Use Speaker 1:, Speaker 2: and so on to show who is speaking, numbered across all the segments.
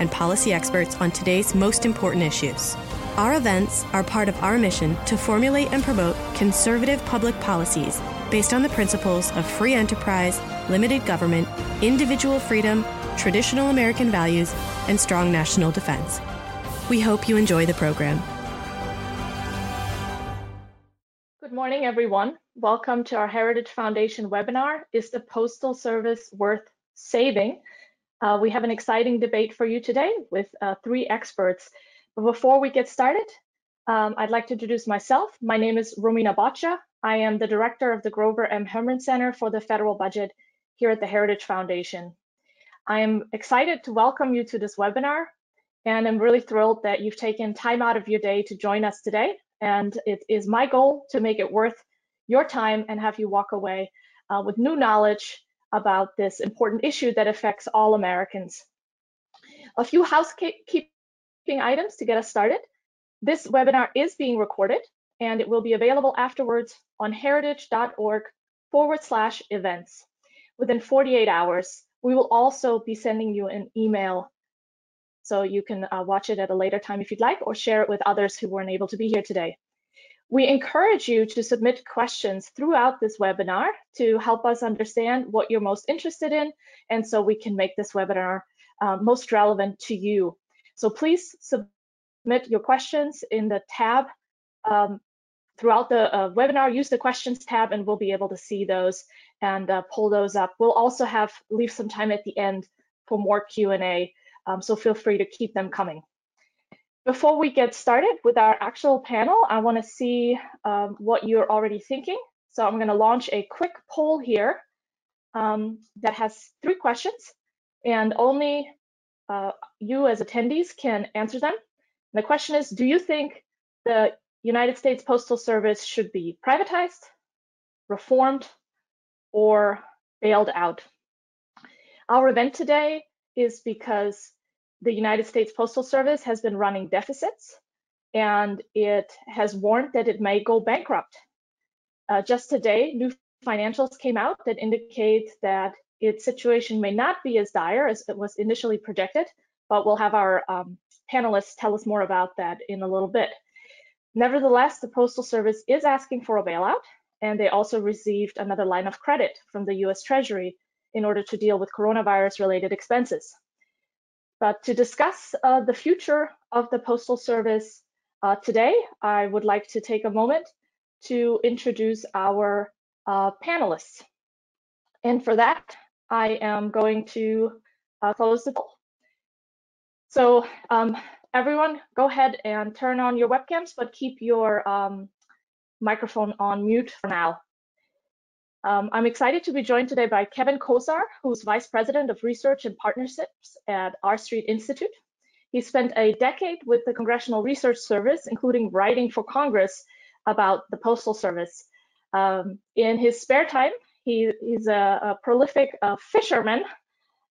Speaker 1: and policy experts on today's most important issues. Our events are part of our mission to formulate and promote conservative public policies based on the principles of free enterprise, limited government, individual freedom, traditional American values, and strong national defense. We hope you enjoy the program.
Speaker 2: Good morning, everyone. Welcome to our Heritage Foundation webinar, Is the Postal Service Worth Saving? Uh, we have an exciting debate for you today with uh, three experts. But before we get started, um, I'd like to introduce myself. My name is Romina Boccia. I am the director of the Grover M. Hermann Center for the Federal Budget here at the Heritage Foundation. I am excited to welcome you to this webinar, and I'm really thrilled that you've taken time out of your day to join us today. And it is my goal to make it worth your time and have you walk away uh, with new knowledge about this important issue that affects all Americans. A few housekeeping items to get us started. This webinar is being recorded and it will be available afterwards on heritage.org forward slash events. Within 48 hours, we will also be sending you an email so you can uh, watch it at a later time if you'd like or share it with others who weren't able to be here today. We encourage you to submit questions throughout this webinar to help us understand what you're most interested in, and so we can make this webinar uh, most relevant to you. So please submit your questions in the tab um, throughout the uh, webinar. Use the questions tab, and we'll be able to see those and uh, pull those up. We'll also have leave some time at the end for more Q&A, um, so feel free to keep them coming. Before we get started with our actual panel, I want to see um, what you're already thinking. So I'm going to launch a quick poll here um, that has three questions, and only uh, you as attendees can answer them. And the question is, do you think the United States Postal Service should be privatized, reformed, or bailed out? Our event today is because the United States Postal Service has been running deficits and it has warned that it may go bankrupt. Uh, just today, new financials came out that indicate that its situation may not be as dire as it was initially projected, but we'll have our um, panelists tell us more about that in a little bit. Nevertheless, the Postal Service is asking for a bailout, and they also received another line of credit from the US Treasury in order to deal with coronavirus related expenses. But to discuss uh, the future of the Postal Service uh, today, I would like to take a moment to introduce our uh, panelists. And for that, I am going to uh, close the poll. So um, everyone, go ahead and turn on your webcams, but keep your um, microphone on mute for now. Um, I'm excited to be joined today by Kevin Kosar, who's Vice President of Research and Partnerships at R Street Institute. He spent a decade with the Congressional Research Service, including writing for Congress about the Postal Service. Um, in his spare time, he, he's a, a prolific uh, fisherman,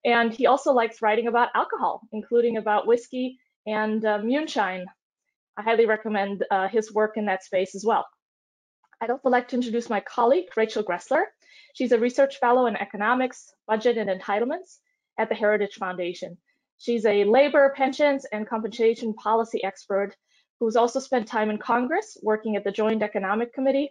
Speaker 2: and he also likes writing about alcohol, including about whiskey and uh, moonshine. I highly recommend uh, his work in that space as well. I'd also like to introduce my colleague, Rachel Greszler. She's a research fellow in economics, budget, and entitlements at the Heritage Foundation. She's a labor, pensions, and compensation policy expert who's also spent time in Congress working at the Joint Economic Committee.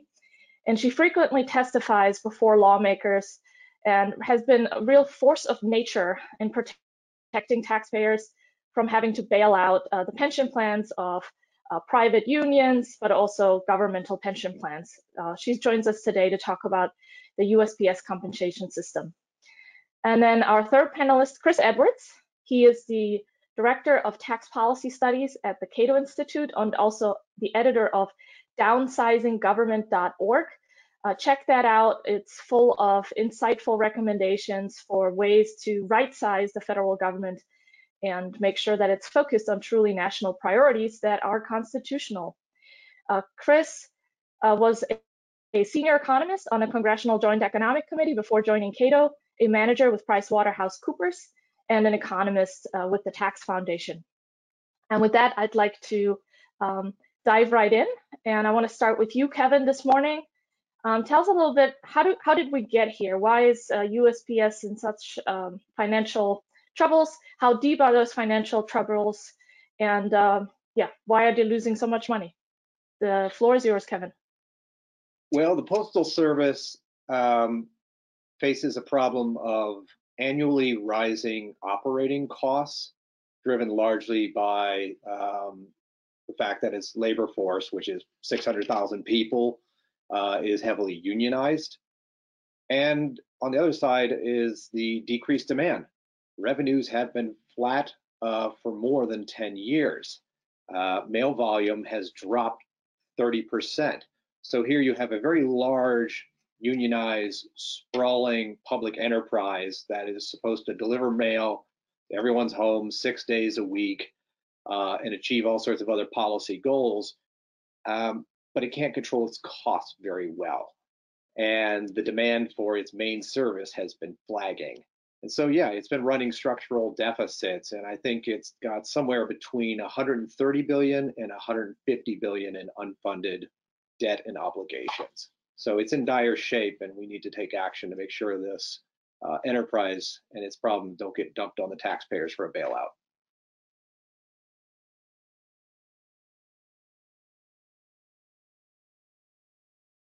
Speaker 2: And she frequently testifies before lawmakers and has been a real force of nature in protecting taxpayers from having to bail out uh, the pension plans of uh, private unions, but also governmental pension plans. Uh, she joins us today to talk about the USPS compensation system. And then our third panelist, Chris Edwards. He is the Director of Tax Policy Studies at the Cato Institute and also the editor of downsizinggovernment.org. Uh, check that out. It's full of insightful recommendations for ways to right size the federal government and make sure that it's focused on truly national priorities that are constitutional. Uh, Chris uh, was a, a senior economist on a Congressional Joint Economic Committee before joining Cato, a manager with PricewaterhouseCoopers, and an economist uh, with the Tax Foundation. And with that, I'd like to um, dive right in. And I want to start with you, Kevin, this morning. Um, tell us a little bit, how, do, how did we get here? Why is uh, USPS in such um, financial troubles? How deep are those financial troubles? And uh, yeah, why are they losing so much money? The floor is yours, Kevin.
Speaker 3: Well, the Postal Service um, faces a problem of annually rising operating costs, driven largely by um, the fact that its labor force, which is 600,000 people, uh, is heavily unionized. And on the other side is the decreased demand. Revenues have been flat uh, for more than 10 years. Uh, mail volume has dropped 30%. So here you have a very large, unionized, sprawling public enterprise that is supposed to deliver mail to everyone's home six days a week uh, and achieve all sorts of other policy goals. Um, but it can't control its costs very well. And the demand for its main service has been flagging. And so, yeah, it's been running structural deficits, and I think it's got somewhere between 130 billion and 150 billion in unfunded debt and obligations. So it's in dire shape, and we need to take action to make sure this uh, enterprise and its problem don't get dumped on the taxpayers for a bailout.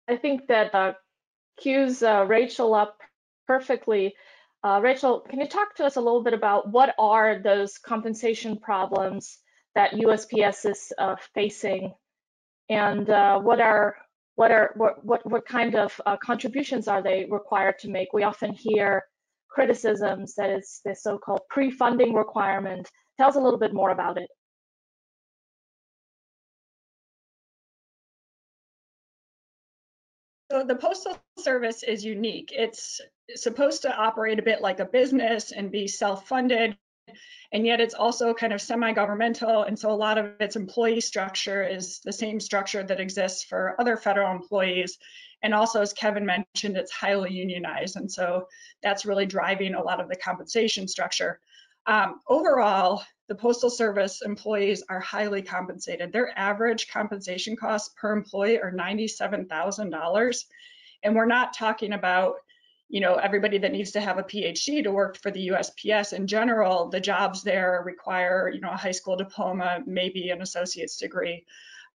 Speaker 2: I think that uh, cues uh, Rachel up perfectly. Uh, Rachel, can you talk to us a little bit about what are those compensation problems that USPS is uh, facing, and uh, what are what are what what, what kind of uh, contributions are they required to make? We often hear criticisms that it's the so-called pre-funding requirement. Tell us a little bit more about it.
Speaker 4: So the Postal Service is unique. It's supposed to operate a bit like a business and be self-funded, and yet it's also kind of semi-governmental. And so a lot of its employee structure is the same structure that exists for other federal employees. And also, as Kevin mentioned, it's highly unionized. And so that's really driving a lot of the compensation structure. Um, overall, the Postal Service employees are highly compensated. Their average compensation costs per employee are $97,000. And we're not talking about, you know, everybody that needs to have a PhD to work for the USPS. In general, the jobs there require, you know, a high school diploma, maybe an associate's degree.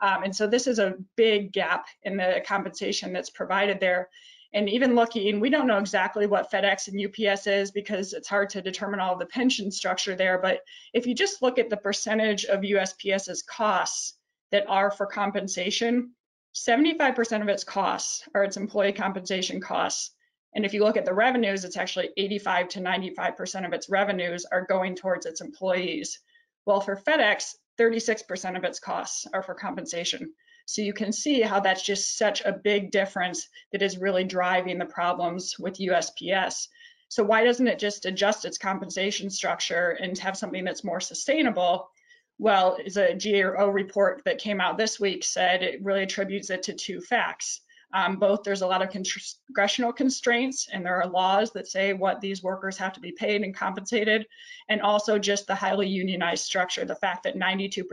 Speaker 4: Um, and so this is a big gap in the compensation that's provided there and even looking, we don't know exactly what FedEx and UPS is because it's hard to determine all the pension structure there. But if you just look at the percentage of USPS's costs that are for compensation, 75% of its costs are its employee compensation costs. And if you look at the revenues, it's actually 85 to 95% of its revenues are going towards its employees. Well, for FedEx, 36% of its costs are for compensation. So you can see how that's just such a big difference that is really driving the problems with USPS. So why doesn't it just adjust its compensation structure and have something that's more sustainable? Well, as a GAO report that came out this week said, it really attributes it to two facts. Um, both there's a lot of congressional constraints and there are laws that say what these workers have to be paid and compensated, and also just the highly unionized structure, the fact that 92%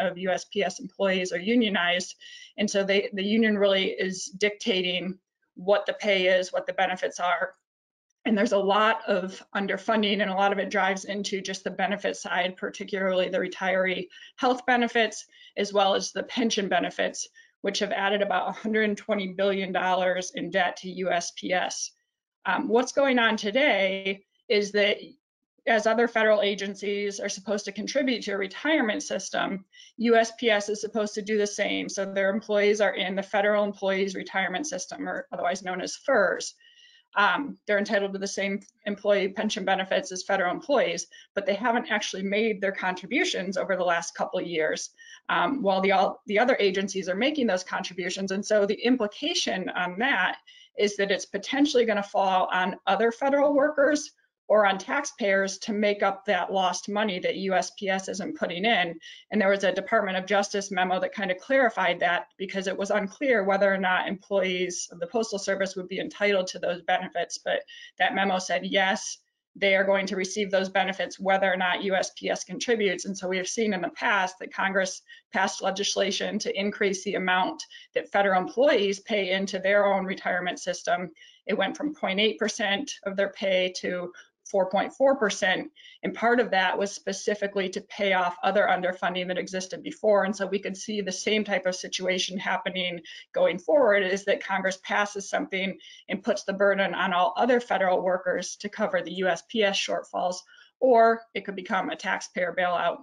Speaker 4: of USPS employees are unionized. And so they, the union really is dictating what the pay is, what the benefits are. And there's a lot of underfunding and a lot of it drives into just the benefit side, particularly the retiree health benefits, as well as the pension benefits, which have added about $120 billion in debt to USPS. Um, what's going on today is that as other federal agencies are supposed to contribute to a retirement system, USPS is supposed to do the same. So their employees are in the Federal Employees Retirement System, or otherwise known as FERS. Um, they're entitled to the same employee pension benefits as federal employees, but they haven't actually made their contributions over the last couple of years, um, while the, all, the other agencies are making those contributions. And so the implication on that is that it's potentially going to fall on other federal workers or on taxpayers to make up that lost money that USPS isn't putting in. And there was a Department of Justice memo that kind of clarified that because it was unclear whether or not employees of the Postal Service would be entitled to those benefits. But that memo said yes, they are going to receive those benefits whether or not USPS contributes. And so we have seen in the past that Congress passed legislation to increase the amount that federal employees pay into their own retirement system. It went from 0.8% of their pay to 4.4%. And part of that was specifically to pay off other underfunding that existed before. And so we could see the same type of situation happening going forward is that Congress passes something and puts the burden on all other federal workers to cover the USPS shortfalls, or it could become a taxpayer bailout.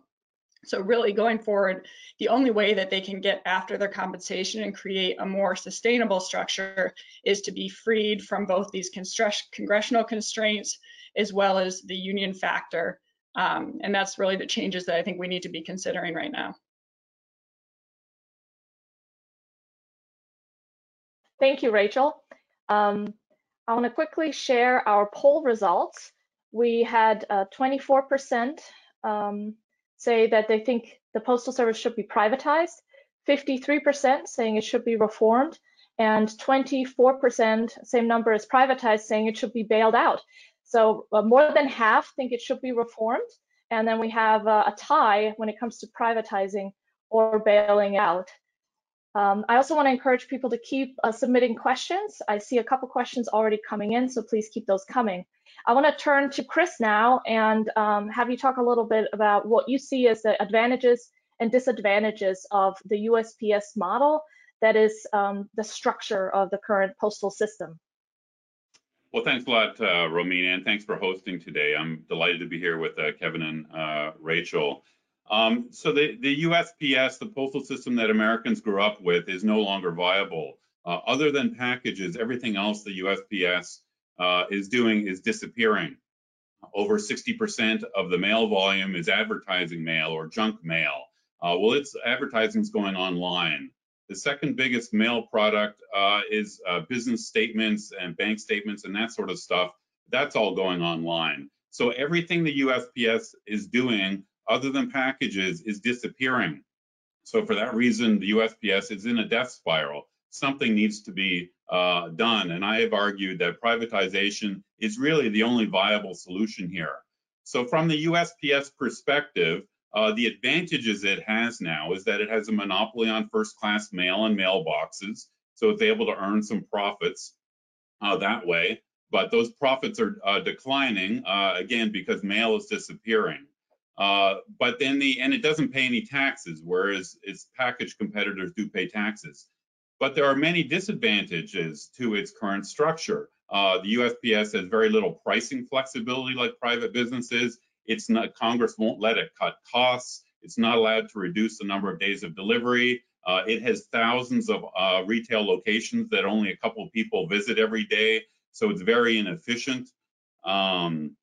Speaker 4: So really going forward, the only way that they can get after their compensation and create a more sustainable structure is to be freed from both these congressional constraints as well as the union factor. Um, and that's really the changes that I think we need to be considering right now.
Speaker 2: Thank you, Rachel. Um, I want to quickly share our poll results. We had 24% uh, um, say that they think the Postal Service should be privatized, 53% saying it should be reformed, and 24%, same number as privatized, saying it should be bailed out. So uh, more than half think it should be reformed. And then we have uh, a tie when it comes to privatizing or bailing out. Um, I also want to encourage people to keep uh, submitting questions. I see a couple questions already coming in, so please keep those coming. I want to turn to Chris now and um, have you talk a little bit about what you see as the advantages and disadvantages of the USPS model that is um, the structure of the current postal system.
Speaker 5: Well, thanks a lot, uh, Romina, and thanks for hosting today. I'm delighted to be here with uh, Kevin and uh, Rachel. Um, so the, the USPS, the postal system that Americans grew up with, is no longer viable. Uh, other than packages, everything else the USPS uh, is doing is disappearing. Over 60% of the mail volume is advertising mail or junk mail. Uh, well, its advertising is going online. The second biggest mail product uh, is uh, business statements and bank statements and that sort of stuff. That's all going online. So everything the USPS is doing other than packages is disappearing. So for that reason, the USPS is in a death spiral. Something needs to be uh, done. And I have argued that privatization is really the only viable solution here. So from the USPS perspective, uh, the advantages it has now is that it has a monopoly on first class mail and mailboxes. So it's able to earn some profits uh, that way. But those profits are uh, declining uh, again because mail is disappearing. Uh, but then the and it doesn't pay any taxes, whereas its package competitors do pay taxes. But there are many disadvantages to its current structure. Uh, the USPS has very little pricing flexibility like private businesses. It's not Congress won't let it cut costs. It's not allowed to reduce the number of days of delivery. Uh, it has thousands of uh, retail locations that only a couple of people visit every day, so it's very inefficient. Um,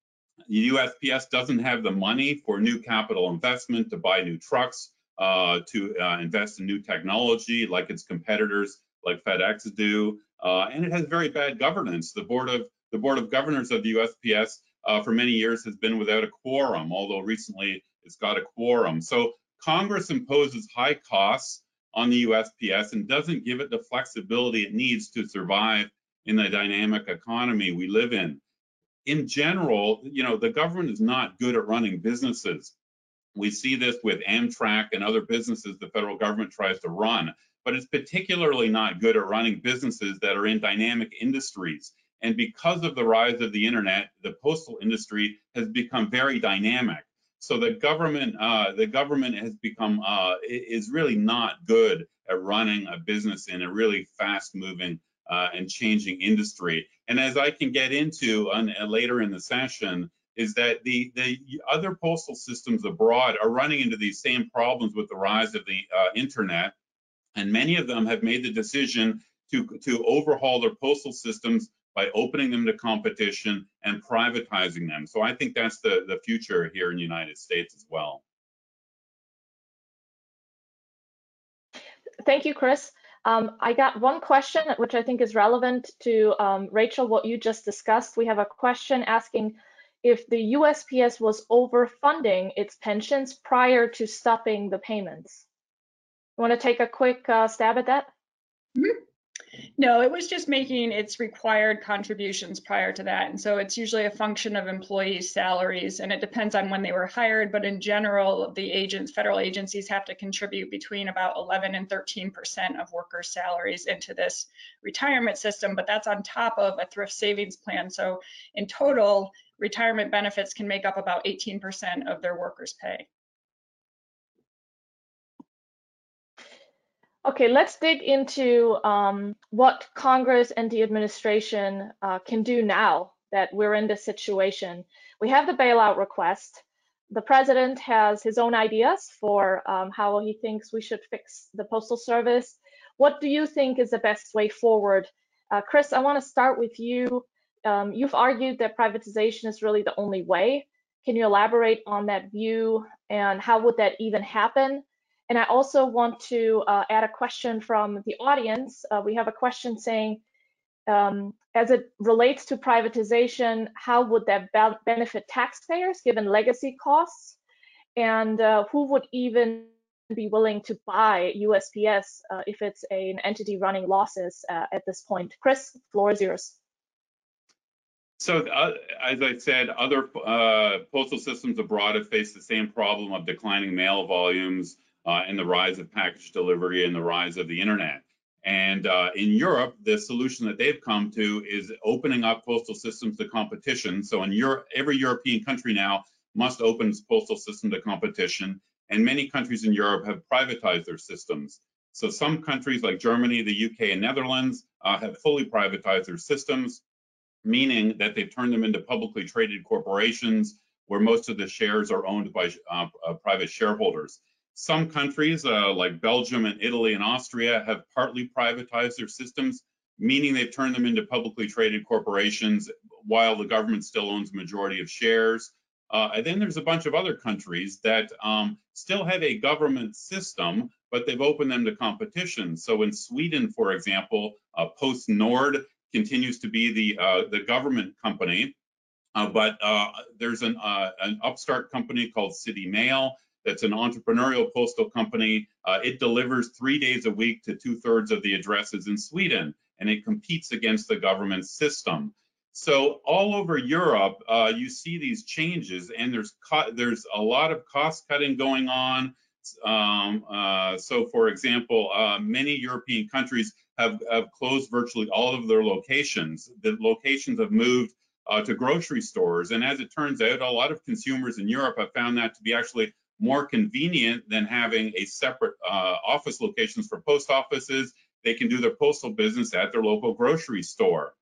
Speaker 5: USPS doesn't have the money for new capital investment to buy new trucks, uh, to uh, invest in new technology like its competitors like FedEx do, uh, and it has very bad governance. The board of the board of governors of the USPS uh, for many years has been without a quorum, although recently it's got a quorum. So Congress imposes high costs on the USPS and doesn't give it the flexibility it needs to survive in the dynamic economy we live in. In general, you know, the government is not good at running businesses. We see this with Amtrak and other businesses the federal government tries to run, but it's particularly not good at running businesses that are in dynamic industries. And because of the rise of the internet, the postal industry has become very dynamic. So the government, uh, the government has become uh, is really not good at running a business in a really fast-moving uh, and changing industry. And as I can get into on, uh, later in the session, is that the the other postal systems abroad are running into these same problems with the rise of the uh, internet, and many of them have made the decision to to overhaul their postal systems by opening them to competition and privatizing them. So I think that's the, the future here in the United States as well.
Speaker 2: Thank you, Chris. Um, I got one question which I think is relevant to um, Rachel, what you just discussed. We have a question asking if the USPS was overfunding its pensions prior to stopping the payments. You want to take a quick uh, stab at that?
Speaker 4: No, it was just making its required contributions prior to that. And so it's usually a function of employees' salaries and it depends on when they were hired. But in general, the agents, federal agencies have to contribute between about 11 and 13% of workers' salaries into this retirement system. But that's on top of a thrift savings plan. So in total, retirement benefits can make up about 18% of their workers' pay.
Speaker 2: Okay, let's dig into um, what Congress and the administration uh, can do now that we're in this situation. We have the bailout request. The president has his own ideas for um, how he thinks we should fix the Postal Service. What do you think is the best way forward? Uh, Chris, I want to start with you. Um, you've argued that privatization is really the only way. Can you elaborate on that view and how would that even happen? And I also want to uh, add a question from the audience. Uh, we have a question saying, um, as it relates to privatization, how would that be benefit taxpayers given legacy costs? And uh, who would even be willing to buy USPS uh, if it's a, an entity running losses uh, at this point? Chris, floor is yours.
Speaker 5: So, uh, as I said, other uh, postal systems abroad have faced the same problem of declining mail volumes, uh, and the rise of package delivery and the rise of the internet. And uh, in Europe, the solution that they've come to is opening up postal systems to competition. So in Europe, every European country now must open its postal system to competition. And many countries in Europe have privatized their systems. So some countries like Germany, the UK, and Netherlands uh, have fully privatized their systems, meaning that they've turned them into publicly traded corporations where most of the shares are owned by uh, uh, private shareholders. Some countries, uh, like Belgium and Italy and Austria, have partly privatized their systems, meaning they've turned them into publicly traded corporations while the government still owns a majority of shares. Uh, and then there's a bunch of other countries that um, still have a government system, but they've opened them to competition. So in Sweden, for example, uh, PostNord continues to be the uh, the government company, uh, but uh, there's an uh, an upstart company called City Mail that's an entrepreneurial postal company. Uh, it delivers three days a week to two thirds of the addresses in Sweden, and it competes against the government system. So all over Europe, uh, you see these changes, and there's there's a lot of cost cutting going on. Um, uh, so, for example, uh, many European countries have, have closed virtually all of their locations. The locations have moved uh, to grocery stores, and as it turns out, a lot of consumers in Europe have found that to be actually more convenient than having a separate uh, office locations for post offices. They can do their postal business at their local grocery store.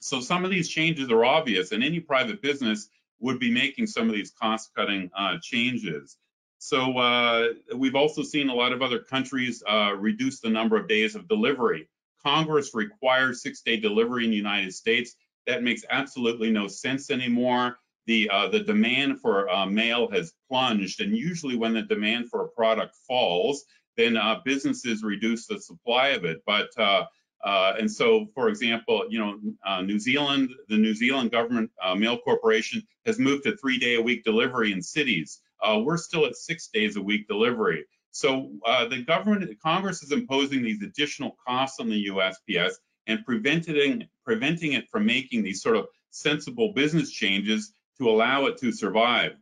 Speaker 5: So some of these changes are obvious, and any private business would be making some of these cost-cutting uh, changes. So uh, we've also seen a lot of other countries uh, reduce the number of days of delivery. Congress requires six-day delivery in the United States. That makes absolutely no sense anymore the uh, the demand for uh, mail has plunged, and usually when the demand for a product falls, then uh, businesses reduce the supply of it. But uh, uh, and so, for example, you know, uh, New Zealand, the New Zealand Government Mail Corporation has moved to three-day-a-week delivery in cities. we're still at six days a week delivery. So the government, Congress is imposing these additional costs on the USPS and preventing preventing it from making these sort of sensible business changes to allow it to survive.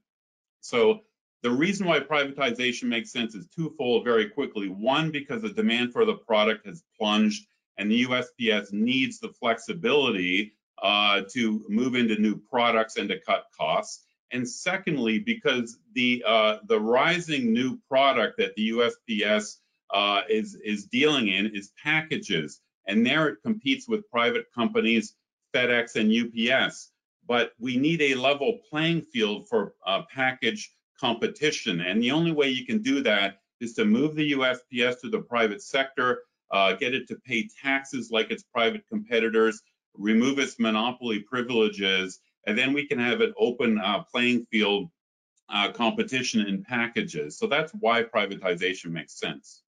Speaker 5: So the reason why privatization makes sense is twofold very quickly. One, because the demand for the product has plunged and the USPS needs the flexibility uh, to move into new products and to cut costs. And secondly, because the uh, the rising new product that the USPS uh, is is dealing in is packages, and there it competes with private companies, FedEx and UPS but we need a level playing field for uh, package competition. And the only way you can do that is to move the USPS to the private sector, uh, get it to pay taxes like its private competitors, remove its monopoly privileges, and then we can have an open uh, playing field uh, competition in packages. So that's why privatization makes sense.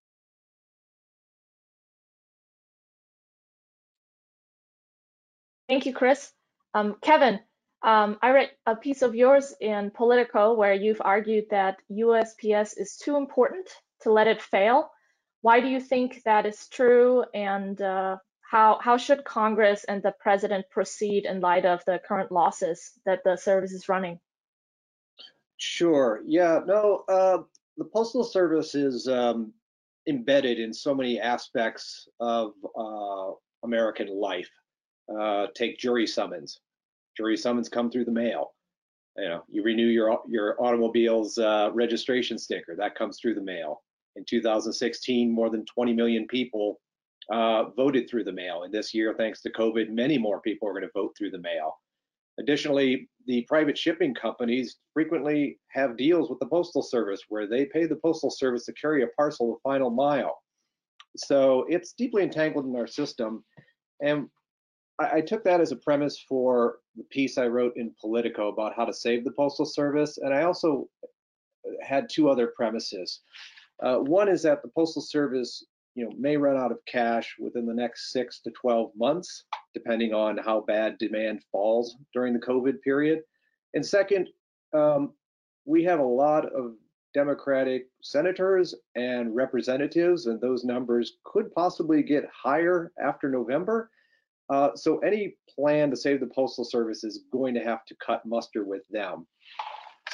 Speaker 2: Thank you, Chris. Um, Kevin, Um, I read a piece of yours in Politico where you've argued that USPS is too important to let it fail. Why do you think that is true, and uh, how how should Congress and the president proceed in light of the current losses that the service is running?
Speaker 3: Sure. Yeah. No. Uh, the postal service is um, embedded in so many aspects of uh, American life. Uh, take jury summons. Jury summons come through the mail. You know, you renew your your automobile's uh, registration sticker. That comes through the mail. In 2016, more than 20 million people uh, voted through the mail. And this year, thanks to COVID, many more people are going to vote through the mail. Additionally, the private shipping companies frequently have deals with the Postal Service where they pay the Postal Service to carry a parcel the final mile. So it's deeply entangled in our system. And I, I, took that as a premise for the piece I wrote in Politico about how to save the Postal Service. And I also had two other premises. Uh, one is that the Postal Service you know, may run out of cash within the next six to 12 months, depending on how bad demand falls during the COVID period. And second, um, we have a lot of Democratic senators and representatives, and those numbers could possibly get higher after November. Uh, so any plan to save the Postal Service is going to have to cut muster with them.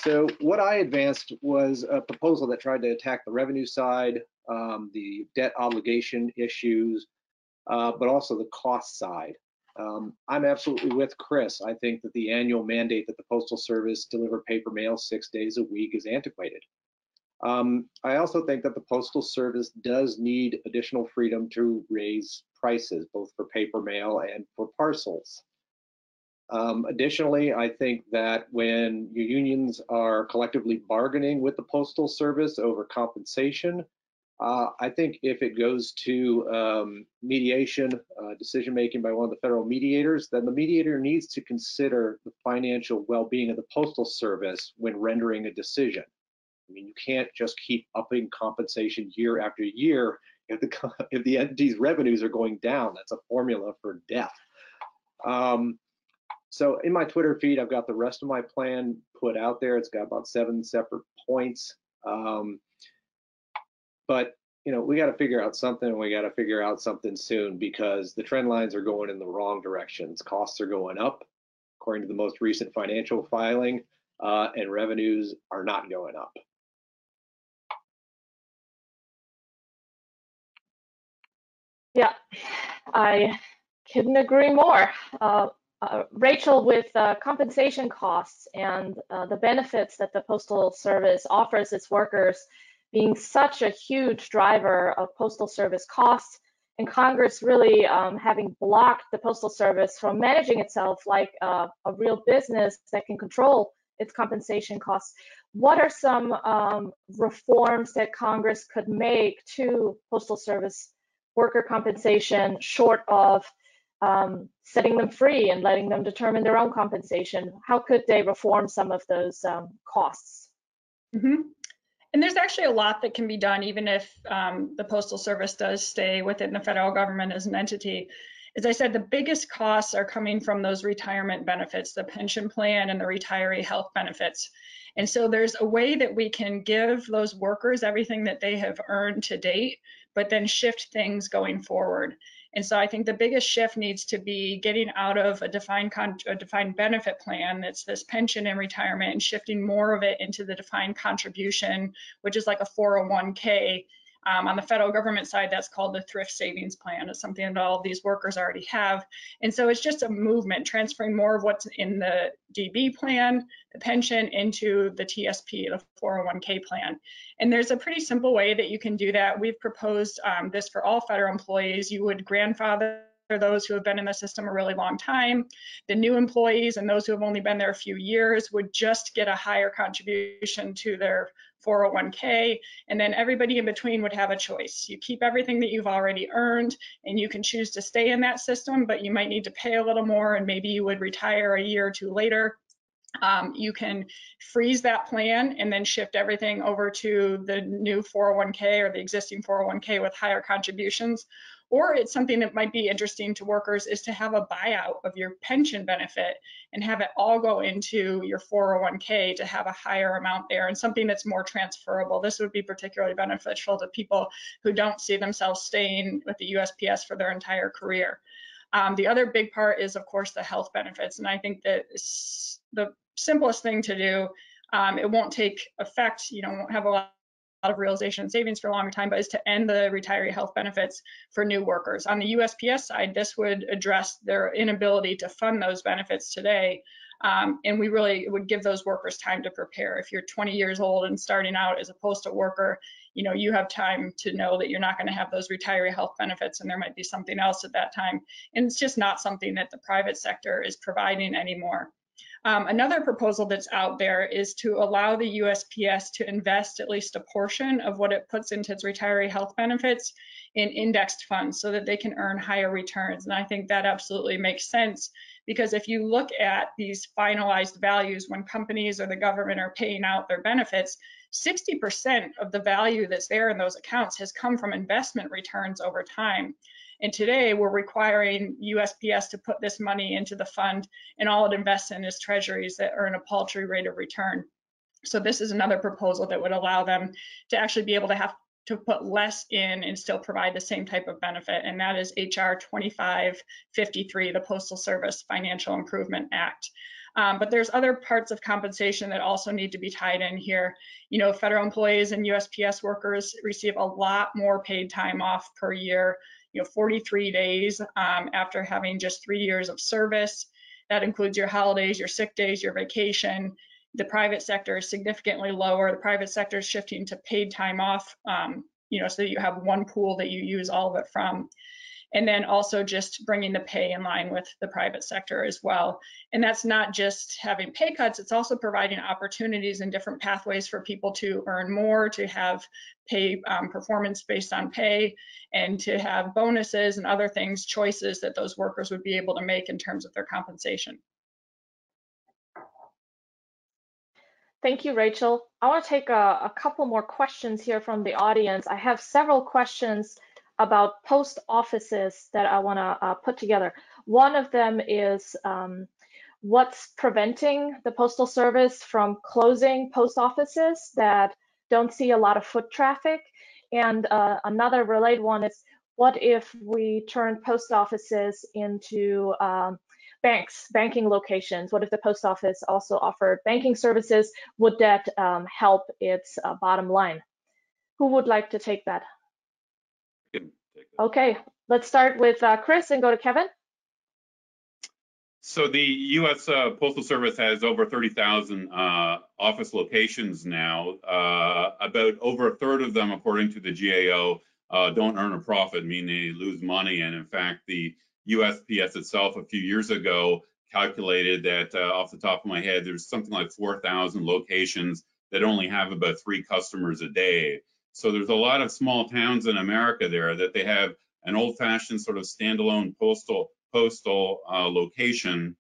Speaker 3: So what I advanced was a proposal that tried to attack the revenue side, um, the debt obligation issues, uh, but also the cost side. Um, I'm absolutely with Chris. I think that the annual mandate that the Postal Service deliver paper mail six days a week is antiquated. Um, I also think that the Postal Service does need additional freedom to raise prices, both for paper mail and for parcels. Um, additionally, I think that when unions are collectively bargaining with the Postal Service over compensation, uh, I think if it goes to um, mediation, uh, decision making by one of the federal mediators, then the mediator needs to consider the financial well-being of the Postal Service when rendering a decision. I mean, you can't just keep upping compensation year after year if the if the entity's revenues are going down. That's a formula for death. Um, so in my Twitter feed, I've got the rest of my plan put out there. It's got about seven separate points. Um, but you know, we got to figure out something and we got to figure out something soon because the trend lines are going in the wrong directions. Costs are going up, according to the most recent financial filing, uh, and revenues are not going up.
Speaker 2: Yeah, I couldn't agree more. Uh, uh, Rachel, with uh, compensation costs and uh, the benefits that the Postal Service offers its workers, being such a huge driver of Postal Service costs, and Congress really um, having blocked the Postal Service from managing itself like uh, a real business that can control its compensation costs. What are some um, reforms that Congress could make to Postal Service worker compensation short of um, setting them free and letting them determine their own compensation? How could they reform some of those um, costs?
Speaker 4: Mm -hmm. And there's actually a lot that can be done, even if um, the Postal Service does stay within the federal government as an entity. As I said, the biggest costs are coming from those retirement benefits, the pension plan and the retiree health benefits. And so there's a way that we can give those workers everything that they have earned to date, but then shift things going forward. And so I think the biggest shift needs to be getting out of a defined a defined benefit plan that's this pension and retirement and shifting more of it into the defined contribution, which is like a 401k um, on the federal government side, that's called the thrift savings plan. It's something that all of these workers already have. And so it's just a movement, transferring more of what's in the DB plan, the pension, into the TSP, the 401k plan. And there's a pretty simple way that you can do that. We've proposed um, this for all federal employees. You would grandfather those who have been in the system a really long time. The new employees and those who have only been there a few years would just get a higher contribution to their 401k, and then everybody in between would have a choice. You keep everything that you've already earned, and you can choose to stay in that system, but you might need to pay a little more, and maybe you would retire a year or two later. Um, you can freeze that plan and then shift everything over to the new 401k or the existing 401k with higher contributions. Or it's something that might be interesting to workers is to have a buyout of your pension benefit and have it all go into your 401k to have a higher amount there and something that's more transferable. This would be particularly beneficial to people who don't see themselves staying with the USPS for their entire career. Um, the other big part is, of course, the health benefits. And I think that the simplest thing to do, um, it won't take effect, you know, won't have a lot of realization and savings for a longer time, but is to end the retiree health benefits for new workers. On the USPS side, this would address their inability to fund those benefits today. Um, and we really would give those workers time to prepare. If you're 20 years old and starting out as a postal worker, you know, you have time to know that you're not going to have those retiree health benefits and there might be something else at that time. And it's just not something that the private sector is providing anymore. Um, another proposal that's out there is to allow the USPS to invest at least a portion of what it puts into its retiree health benefits in indexed funds so that they can earn higher returns. And I think that absolutely makes sense because if you look at these finalized values when companies or the government are paying out their benefits, 60% of the value that's there in those accounts has come from investment returns over time. And today we're requiring USPS to put this money into the fund and all it invests in is treasuries that earn a paltry rate of return. So this is another proposal that would allow them to actually be able to have to put less in and still provide the same type of benefit, and that is HR 2553, the Postal Service Financial Improvement Act. Um, but there's other parts of compensation that also need to be tied in here. You know, federal employees and USPS workers receive a lot more paid time off per year, you know, 43 days um, after having just three years of service. That includes your holidays, your sick days, your vacation. The private sector is significantly lower. The private sector is shifting to paid time off, um, you know, so that you have one pool that you use all of it from and then also just bringing the pay in line with the private sector as well. And that's not just having pay cuts, it's also providing opportunities and different pathways for people to earn more, to have pay um, performance based on pay, and to have bonuses and other things, choices that those workers would be able to make in terms of their compensation.
Speaker 2: Thank you, Rachel. I want to take a, a, couple more questions here from the audience. I have several questions about post offices that I want to uh, put together. One of them is um, what's preventing the Postal Service from closing post offices that don't see a lot of foot traffic. And uh, another related one is what if we turn post offices into um, banks, banking locations? What if the post office also offered banking services? Would that um, help its uh, bottom line? Who would like to take that? Okay, let's start with uh, Chris and go to Kevin.
Speaker 5: So the U.S. Uh, Postal Service has over 30,000 uh, office locations now. Uh, about over a third of them, according to the GAO, uh, don't earn a profit, meaning they lose money. And in fact, the USPS itself a few years ago calculated that, uh, off the top of my head, there's something like 4,000 locations that only have about three customers a day. So there's a lot of small towns in America there that they have an old-fashioned sort of standalone postal postal uh, location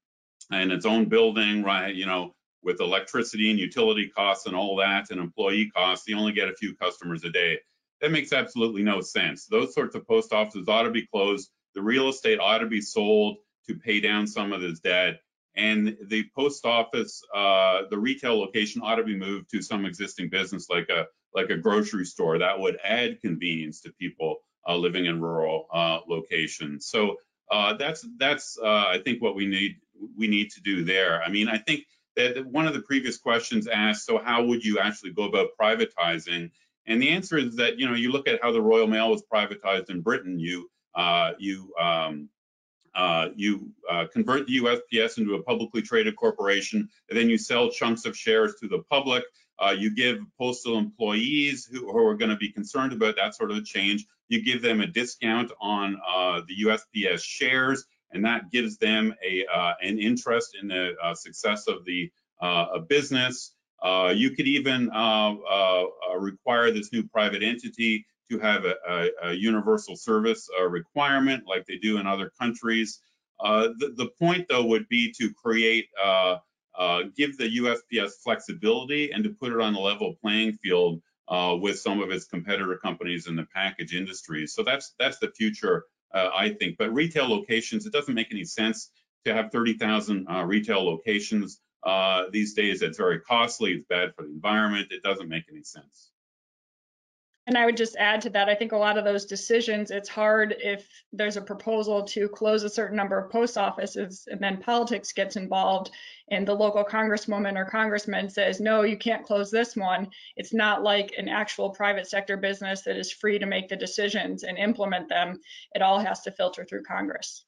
Speaker 5: and its own building, right? You know, with electricity and utility costs and all that, and employee costs, you only get a few customers a day. That makes absolutely no sense. Those sorts of post offices ought to be closed. The real estate ought to be sold to pay down some of this debt. And the post office, uh, the retail location ought to be moved to some existing business like a like a grocery store that would add convenience to people uh, living in rural uh, locations. So uh, that's that's uh, I think what we need we need to do there. I mean, I think that one of the previous questions asked, so how would you actually go about privatizing? And the answer is that you know you look at how the Royal Mail was privatized in Britain. You uh, you um, uh, you uh, convert the USPS into a publicly traded corporation, and then you sell chunks of shares to the public. Uh, you give postal employees who, who are going to be concerned about that sort of change, you give them a discount on uh, the USPS shares, and that gives them a uh, an interest in the uh, success of the uh, business. Uh, you could even require this new private entity to have a, a, a universal service requirement like they do in other countries. The, the, point, though, would be to create uh, give the USPS flexibility and to put it on a level playing field uh, with some of its competitor companies in the package industry. So that's that's the future uh, I think. But retail locations, it doesn't make any sense to have 30,000 uh, retail locations uh, these days. It's very costly. It's bad for the environment. It doesn't make any sense.
Speaker 4: And I would just add to that, I think a lot of those decisions, it's hard if there's a proposal to close a certain number of post offices and then politics gets involved and the local congresswoman or congressman says, no, you can't close this one. It's not like an actual private sector business that is free to make the decisions and implement them. It all has to filter through Congress.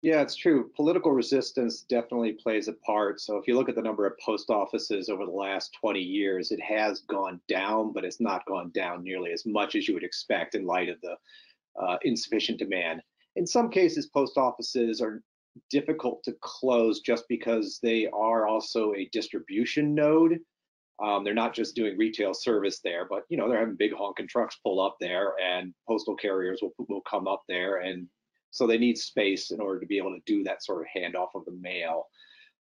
Speaker 3: Yeah, it's true. Political resistance definitely plays a part. So if you look at the number of post offices over the last 20 years, it has gone down, but it's not gone down nearly as much as you would expect in light of the uh, insufficient demand. In some cases, post offices are difficult to close just because they are also a distribution node. Um, they're not just doing retail service there, but you know they're having big honking trucks pull up there, and postal carriers will will come up there and so they need space in order to be able to do that sort of handoff of the mail.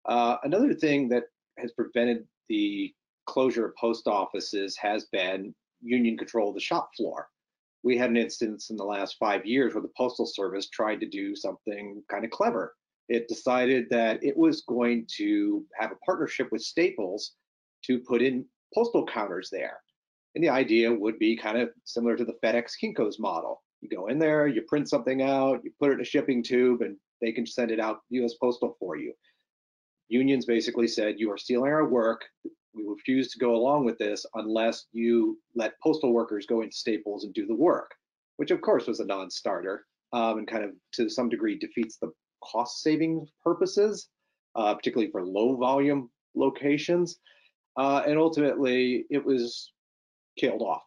Speaker 3: Uh, another thing that has prevented the closure of post offices has been union control of the shop floor. We had an instance in the last five years where the Postal Service tried to do something kind of clever. It decided that it was going to have a partnership with Staples to put in postal counters there. And the idea would be kind of similar to the FedEx Kinko's model. You go in there, you print something out, you put it in a shipping tube, and they can send it out US Postal for you. Unions basically said, You are stealing our work. We refuse to go along with this unless you let postal workers go into Staples and do the work, which of course was a non starter um, and kind of to some degree defeats the cost saving purposes, uh, particularly for low volume locations. Uh, and ultimately, it was killed off.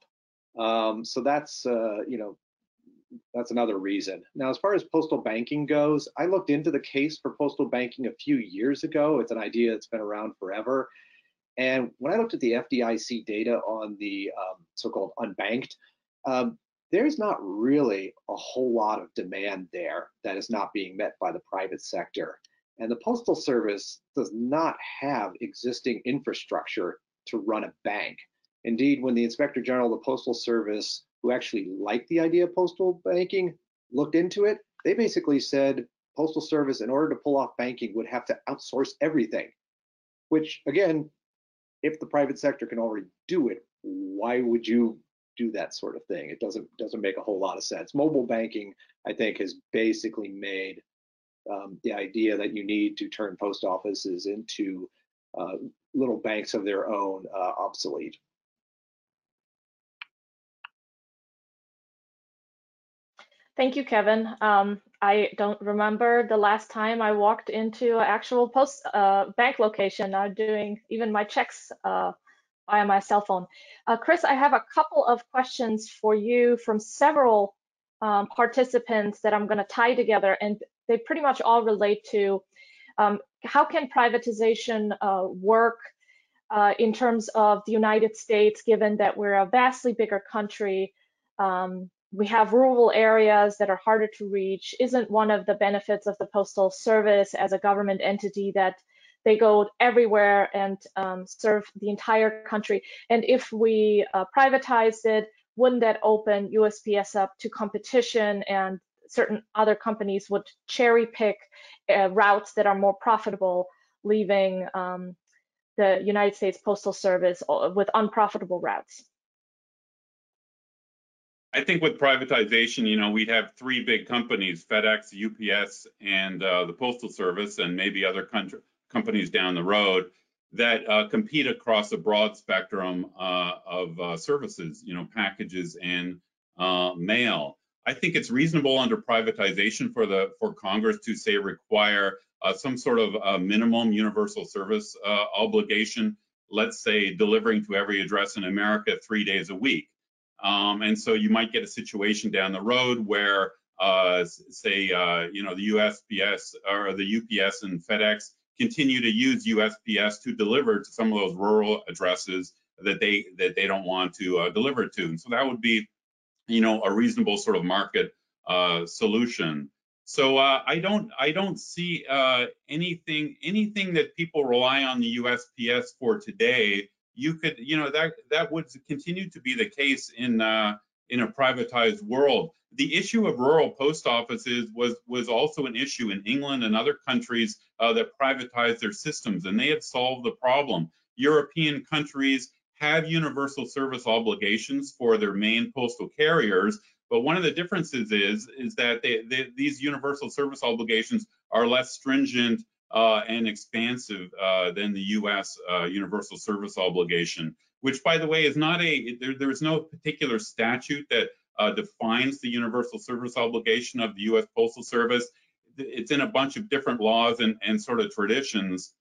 Speaker 3: Um, so that's uh, you know that's another reason. Now, as far as postal banking goes, I looked into the case for postal banking a few years ago. It's an idea that's been around forever. And when I looked at the FDIC data on the um, so-called unbanked, um, there's not really a whole lot of demand there that is not being met by the private sector. And the Postal Service does not have existing infrastructure to run a bank. Indeed, when the Inspector General of the Postal Service who actually liked the idea of postal banking looked into it, they basically said postal service in order to pull off banking would have to outsource everything. Which again if the private sector can already do it why would you do that sort of thing? It doesn't doesn't make a whole lot of sense. Mobile banking i think has basically made um, the idea that you need to turn post offices into uh, little banks of their own uh, obsolete
Speaker 2: Thank you, Kevin. Um, I don't remember the last time I walked into an actual post uh, bank location. I'm doing even my checks uh, via my cell phone. Uh, Chris, I have a couple of questions for you from several um, participants that I'm going to tie together, and they pretty much all relate to um, how can privatization uh, work uh, in terms of the United States, given that we're a vastly bigger country. Um, we have rural areas that are harder to reach isn't one of the benefits of the postal service as a government entity that they go everywhere and um, serve the entire country? And if we uh, privatized it wouldn't that open usps up to competition and certain other companies would cherry pick uh, routes that are more profitable leaving um, the united states postal service uh, with unprofitable routes
Speaker 5: I think with privatization, you know, we'd have three big companies, FedEx, UPS, and uh, the Postal Service, and maybe other country, companies down the road that uh, compete across a broad spectrum uh, of uh, services, you know, packages and uh, mail. I think it's reasonable under privatization for the for Congress to say require uh, some sort of minimum universal service obligation. Let's say delivering to every address in America three days a week um, and so you might get a situation down the road where, uh, say, uh, you know, the USPS or the UPS and FedEx continue to use USPS to deliver to some of those rural addresses that they that they don't want to uh, deliver to. And so that would be, you know, a reasonable sort of market uh, solution. So uh, I don't I don't see uh, anything anything that people rely on the USPS for today you could, you know, that that would continue to be the case in uh, in a privatized world. The issue of rural post offices was was also an issue in England and other countries uh, that privatized their systems, and they have solved the problem. European countries have universal service obligations for their main postal carriers, but one of the differences is is that they, they, these universal service obligations are less stringent uh, and expansive uh, than the U.S. Uh, universal service obligation, which, by the way, is not a there, there's no particular statute that uh, defines the universal service obligation of the U.S. Postal Service. It's in a bunch of different laws and, and sort of traditions,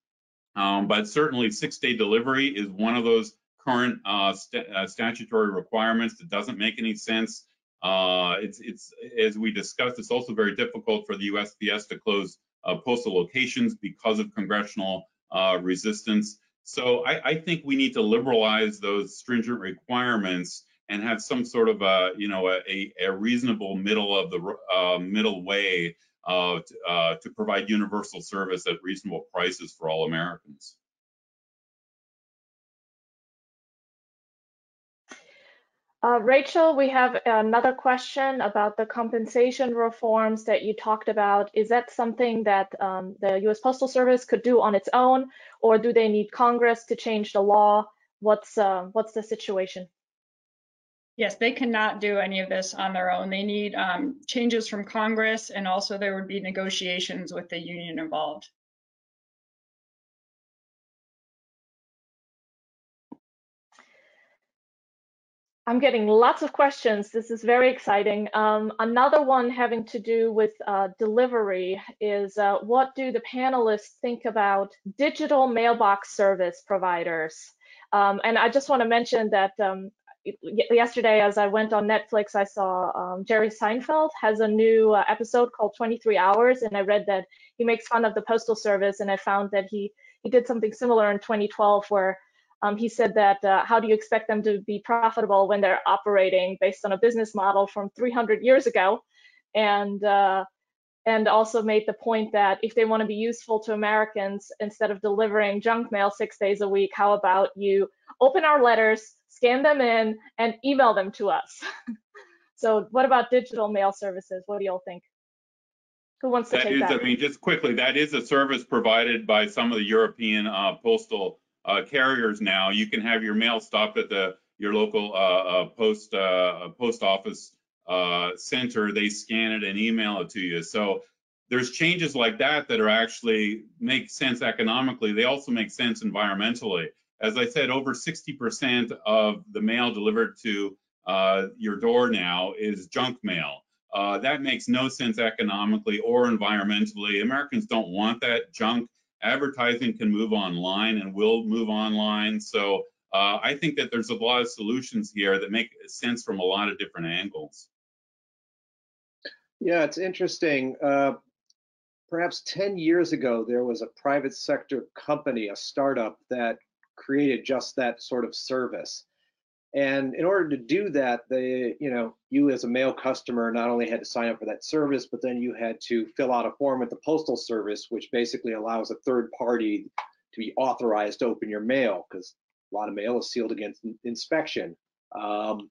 Speaker 5: um, but certainly six-day delivery is one of those current uh, st uh, statutory requirements that doesn't make any sense. It's, it's as we discussed, it's also very difficult for the USPS to close postal locations because of congressional uh, resistance. So I, I, think we need to liberalize those stringent requirements and have some sort of a, you know, a, a reasonable middle of the uh, middle way uh, to, uh, to provide universal service at reasonable prices for all Americans.
Speaker 2: Uh, Rachel, we have another question about the compensation reforms that you talked about. Is that something that um, the U.S. Postal Service could do on its own, or do they need Congress to change the law? What's uh, what's the situation?
Speaker 4: Yes, they cannot do any of this on their own. They need um, changes from Congress, and also there would be negotiations with the union involved.
Speaker 2: I'm getting lots of questions. This is very exciting. Um, another one having to do with uh, delivery is uh, what do the panelists think about digital mailbox service providers? Um, and I just want to mention that um, yesterday, as I went on Netflix, I saw um, Jerry Seinfeld has a new uh, episode called 23 Hours, and I read that he makes fun of the postal service, and I found that he he did something similar in 2012 where um, he said that uh, how do you expect them to be profitable when they're operating based on a business model from 300 years ago, and uh, and also made the point that if they want to be useful to Americans, instead of delivering junk mail six days a week, how about you open our letters, scan them in, and email them to us? so what about digital mail services? What do y'all think? Who wants to
Speaker 5: that
Speaker 2: take
Speaker 5: is,
Speaker 2: that?
Speaker 5: I mean, just quickly, that is a service provided by some of the European uh, postal uh, carriers now. You can have your mail stopped at the your local uh, uh post uh, post office uh, center. They scan it and email it to you. So there's changes like that that are actually make sense economically. They also make sense environmentally. As I said, over 60% of the mail delivered to your door now is junk mail. Uh, that makes no sense economically or environmentally. Americans don't want that junk advertising can move online and will move online. So uh, I think that there's a lot of solutions here that make sense from a lot of different angles.
Speaker 3: Yeah, it's interesting. Uh, perhaps 10 years ago, there was a private sector company, a startup that created just that sort of service. And in order to do that, they, you know, you as a mail customer not only had to sign up for that service, but then you had to fill out a form with the Postal Service, which basically allows a third party to be authorized to open your mail because a lot of mail is sealed against inspection. Um,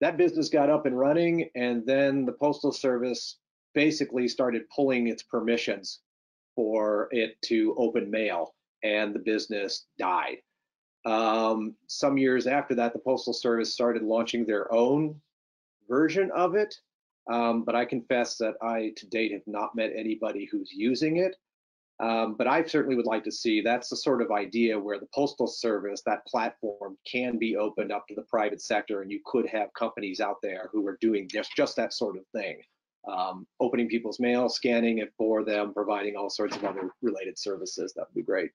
Speaker 3: that business got up and running, and then the Postal Service basically started pulling its permissions for it to open mail, and the business died. Um, some years after that, the Postal Service started launching their own version of it. Um, but I confess that I, to date, have not met anybody who's using it. Um, but I certainly would like to see that's the sort of idea where the Postal Service, that platform, can be opened up to the private sector, and you could have companies out there who are doing just, just that sort of thing. Um, opening people's mail, scanning it for them, providing all sorts of other related services. That would be great.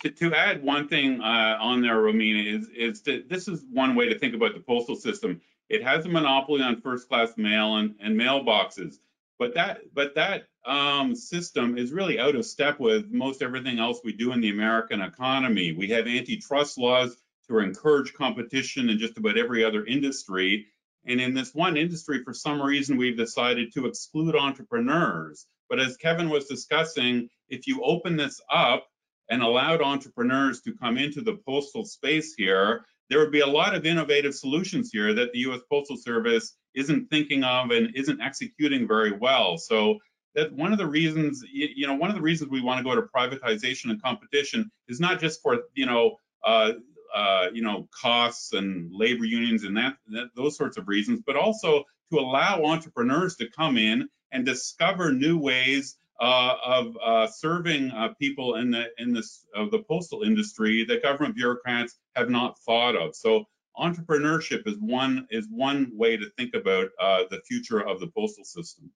Speaker 5: To, to add one thing uh, on there, Romina, is, is that this is one way to think about the postal system. It has a monopoly on first class mail and, and mailboxes, but that but that um, system is really out of step with most everything else we do in the American economy. We have antitrust laws to encourage competition in just about every other industry. And in this one industry, for some reason, we've decided to exclude entrepreneurs. But as Kevin was discussing, if you open this up, and allowed entrepreneurs to come into the postal space here, there would be a lot of innovative solutions here that the U.S. Postal Service isn't thinking of and isn't executing very well. So that one of the reasons, you know, one of the reasons we want to go to privatization and competition is not just for, you know, uh, uh, you know, costs and labor unions and that, that, those sorts of reasons, but also to allow entrepreneurs to come in and discover new ways uh, of uh, serving uh, people in the in this of the postal industry that government bureaucrats have not thought of. So entrepreneurship is one is one way to think about uh, the future of the postal system.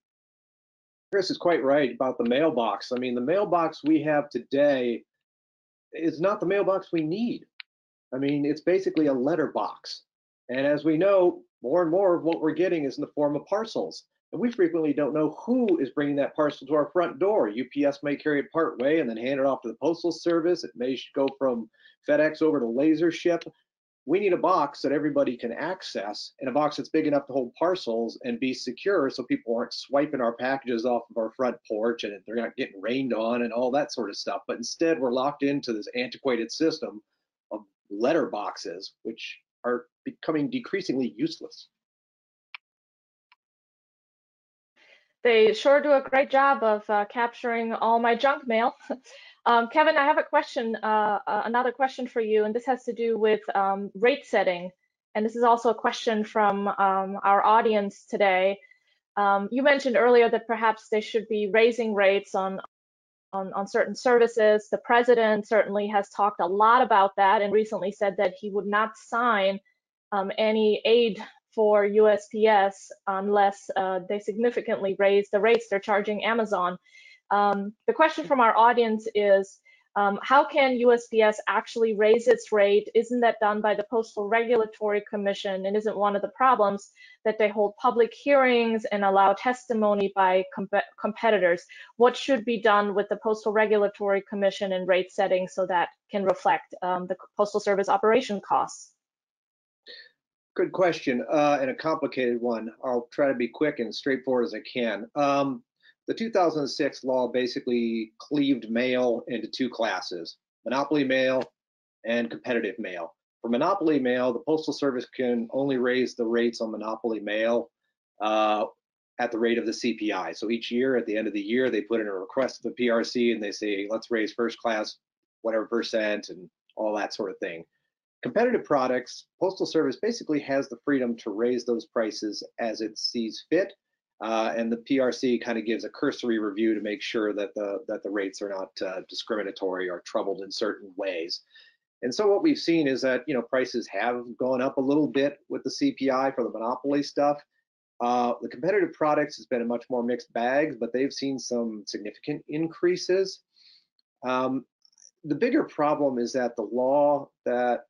Speaker 3: Chris is quite right about the mailbox. I mean, the mailbox we have today is not the mailbox we need. I mean, it's basically a letterbox. And as we know, more and more of what we're getting is in the form of parcels. And we frequently don't know who is bringing that parcel to our front door. UPS may carry it part way and then hand it off to the Postal Service. It may go from FedEx over to LaserShip. We need a box that everybody can access and a box that's big enough to hold parcels and be secure so people aren't swiping our packages off of our front porch and they're not getting rained on and all that sort of stuff. But instead, we're locked into this antiquated system of letter boxes, which are becoming decreasingly useless.
Speaker 2: They sure do a great job of uh, capturing all my junk mail. um, Kevin, I have a question, uh, uh, another question for you, and this has to do with um, rate setting. And this is also a question from um, our audience today. Um, you mentioned earlier that perhaps they should be raising rates on, on, on certain services. The president certainly has talked a lot about that and recently said that he would not sign um, any aid for USPS unless uh, they significantly raise the rates they're charging Amazon. Um, the question from our audience is, um, how can USPS actually raise its rate? Isn't that done by the Postal Regulatory Commission? And isn't one of the problems that they hold public hearings and allow testimony by com competitors? What should be done with the Postal Regulatory Commission and rate setting so that can reflect um, the Postal Service operation costs?
Speaker 3: Good question uh, and a complicated one. I'll try to be quick and straightforward as I can. Um, the 2006 law basically cleaved mail into two classes, monopoly mail and competitive mail. For monopoly mail, the Postal Service can only raise the rates on monopoly mail uh, at the rate of the CPI. So each year, at the end of the year, they put in a request to the PRC and they say, let's raise first class whatever percent and all that sort of thing. Competitive products, Postal Service basically has the freedom to raise those prices as it sees fit. Uh, and the PRC kind of gives a cursory review to make sure that the that the rates are not uh, discriminatory or troubled in certain ways. And so what we've seen is that you know prices have gone up a little bit with the CPI for the monopoly stuff. Uh, the competitive products has been a much more mixed bag, but they've seen some significant increases. Um, the bigger problem is that the law that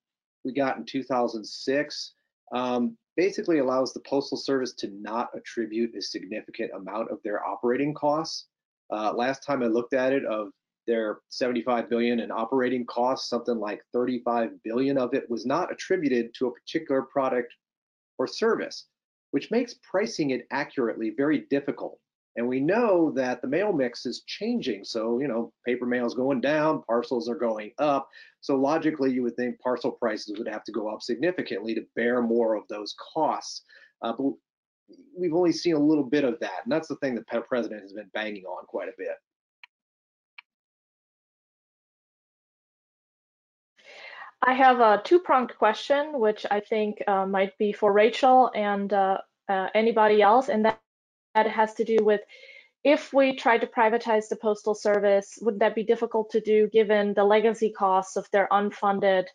Speaker 3: we got in 2006 um, basically allows the Postal Service to not attribute a significant amount of their operating costs. Uh, last time I looked at it, of their 75 billion in operating costs, something like 35 billion of it was not attributed to a particular product or service, which makes pricing it accurately very difficult. And we know that the mail mix is changing. So, you know, paper mail is going down, parcels are going up. So logically, you would think parcel prices would have to go up significantly to bear more of those costs. Uh, but we've only seen a little bit of that. And that's the thing that the president has been banging on quite a bit.
Speaker 2: I have a two-pronged question, which I think uh, might be for Rachel and uh, uh anybody else, and that that has to do with if we tried to privatize the postal service, would that be difficult to do given the legacy costs of their unfunded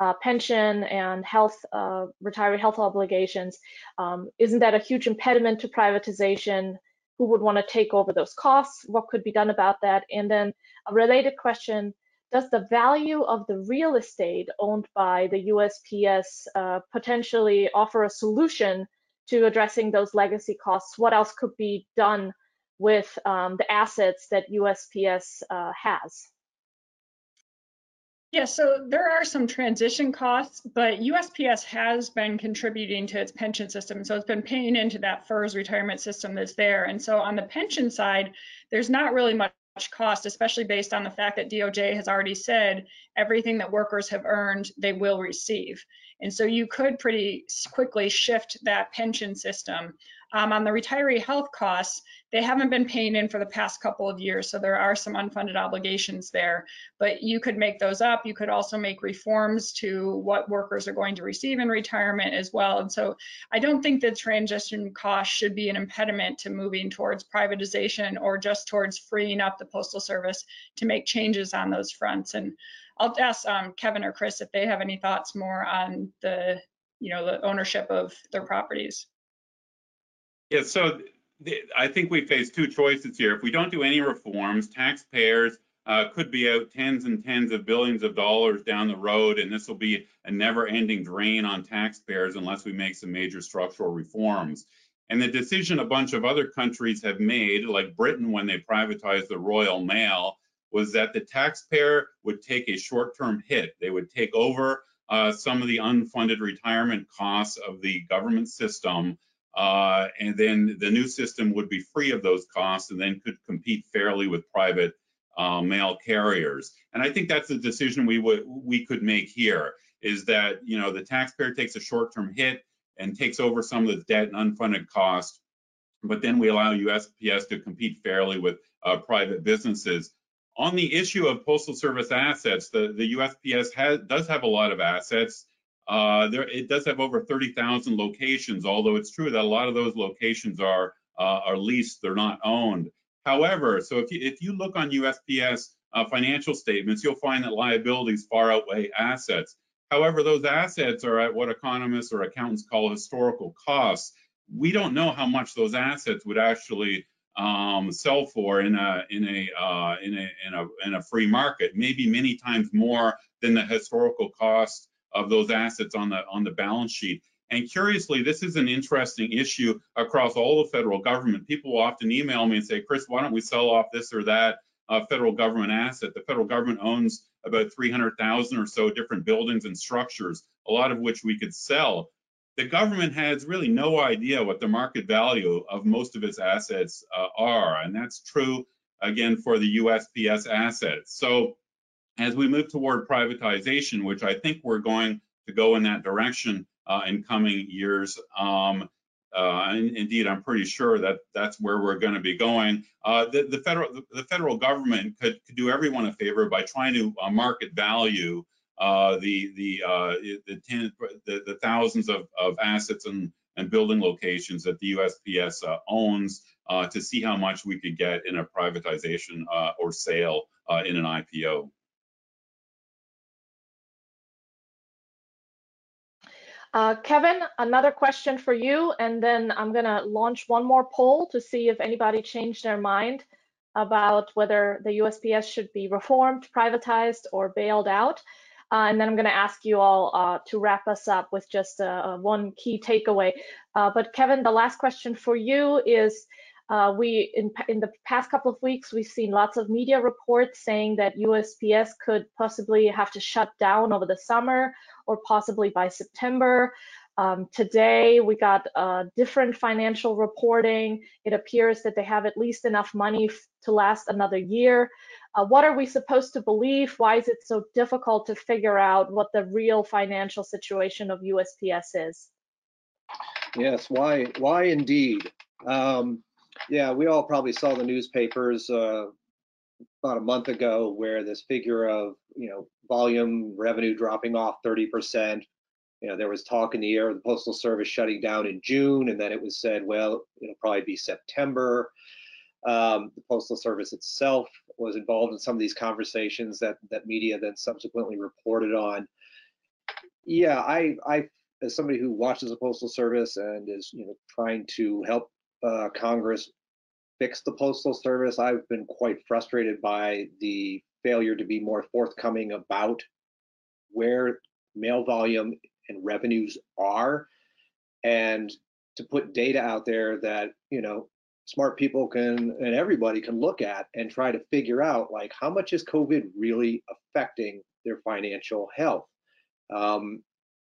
Speaker 2: uh, pension and health, uh, retiree health obligations? Um, isn't that a huge impediment to privatization? Who would want to take over those costs? What could be done about that? And then a related question, does the value of the real estate owned by the USPS uh, potentially offer a solution to addressing those legacy costs, what else could be done with um, the assets that USPS uh, has?
Speaker 4: Yeah, so there are some transition costs, but USPS has been contributing to its pension system. So it's been paying into that FERS retirement system that's there. And so on the pension side, there's not really much cost, especially based on the fact that DOJ has already said everything that workers have earned, they will receive. And so you could pretty quickly shift that pension system. Um, on the retiree health costs, they haven't been paying in for the past couple of years, so there are some unfunded obligations there. But you could make those up. You could also make reforms to what workers are going to receive in retirement as well. And so I don't think the transition cost should be an impediment to moving towards privatization or just towards freeing up the Postal Service to make changes on those fronts. And I'll ask um, Kevin or Chris if they have any thoughts more on the, you know, the ownership of their properties.
Speaker 5: Yeah, so I think we face two choices here. If we don't do any reforms, taxpayers uh, could be out tens and tens of billions of dollars down the road, and this will be a never-ending drain on taxpayers unless we make some major structural reforms. And the decision a bunch of other countries have made, like Britain when they privatized the Royal Mail, was that the taxpayer would take a short-term hit. They would take over uh, some of the unfunded retirement costs of the government system uh, and then the new system would be free of those costs and then could compete fairly with private uh, mail carriers. And I think that's the decision we would we could make here is that you know the taxpayer takes a short-term hit and takes over some of the debt and unfunded cost, but then we allow USPS to compete fairly with uh, private businesses. On the issue of postal service assets, the, the USPS has, does have a lot of assets. Uh, there, it does have over 30,000 locations, although it's true that a lot of those locations are uh, are leased; they're not owned. However, so if you if you look on USPS uh, financial statements, you'll find that liabilities far outweigh assets. However, those assets are at what economists or accountants call historical costs. We don't know how much those assets would actually um, sell for in a in a uh, in a in a in a free market. Maybe many times more than the historical cost of those assets on the on the balance sheet. And curiously, this is an interesting issue across all the federal government. People will often email me and say, Chris, why don't we sell off this or that uh, federal government asset? The federal government owns about 300,000 or so different buildings and structures, a lot of which we could sell. The government has really no idea what the market value of most of its assets uh, are, and that's true again for the USPS assets. So as we move toward privatization, which I think we're going to go in that direction uh, in coming years, um, uh, and indeed, I'm pretty sure that that's where we're going to be going. Uh, the, the, federal the federal government could, could, do everyone a favor by trying to uh, market value uh, the the, uh, the, ten, the, the thousands of, of assets and and building locations that the USPS uh, owns to see how much we could get in a privatization or sale in an IPO.
Speaker 2: Uh, Kevin, another question for you, and then I'm going to launch one more poll to see if anybody changed their mind about whether the USPS should be reformed, privatized, or bailed out. Uh, and then I'm going to ask you all uh, to wrap us up with just one key takeaway. Uh, but Kevin, the last question for you is, uh, we in, in the past couple of weeks, we've seen lots of media reports saying that USPS could possibly have to shut down over the summer or possibly by September. Um, today, we got uh, different financial reporting. It appears that they have at least enough money to last another year. Uh, what are we supposed to believe? Why is it so difficult to figure out what the real financial situation of USPS is?
Speaker 3: Yes, why? Why indeed? Um, yeah, we all probably saw the newspapers uh, about a month ago where this figure of you know volume revenue dropping off 30%. You know, there was talk in the air of the Postal Service shutting down in June, and then it was said, well, it'll probably be September. Um, the Postal Service itself was involved in some of these conversations that that media then subsequently reported on. Yeah, I, I, as somebody who watches the Postal Service and is, you know, trying to help uh, Congress fix the Postal Service, I've been quite frustrated by the failure to be more forthcoming about where mail volume and revenues are. And to put data out there that you know smart people can and everybody can look at and try to figure out like how much is covid really affecting their financial health? Um,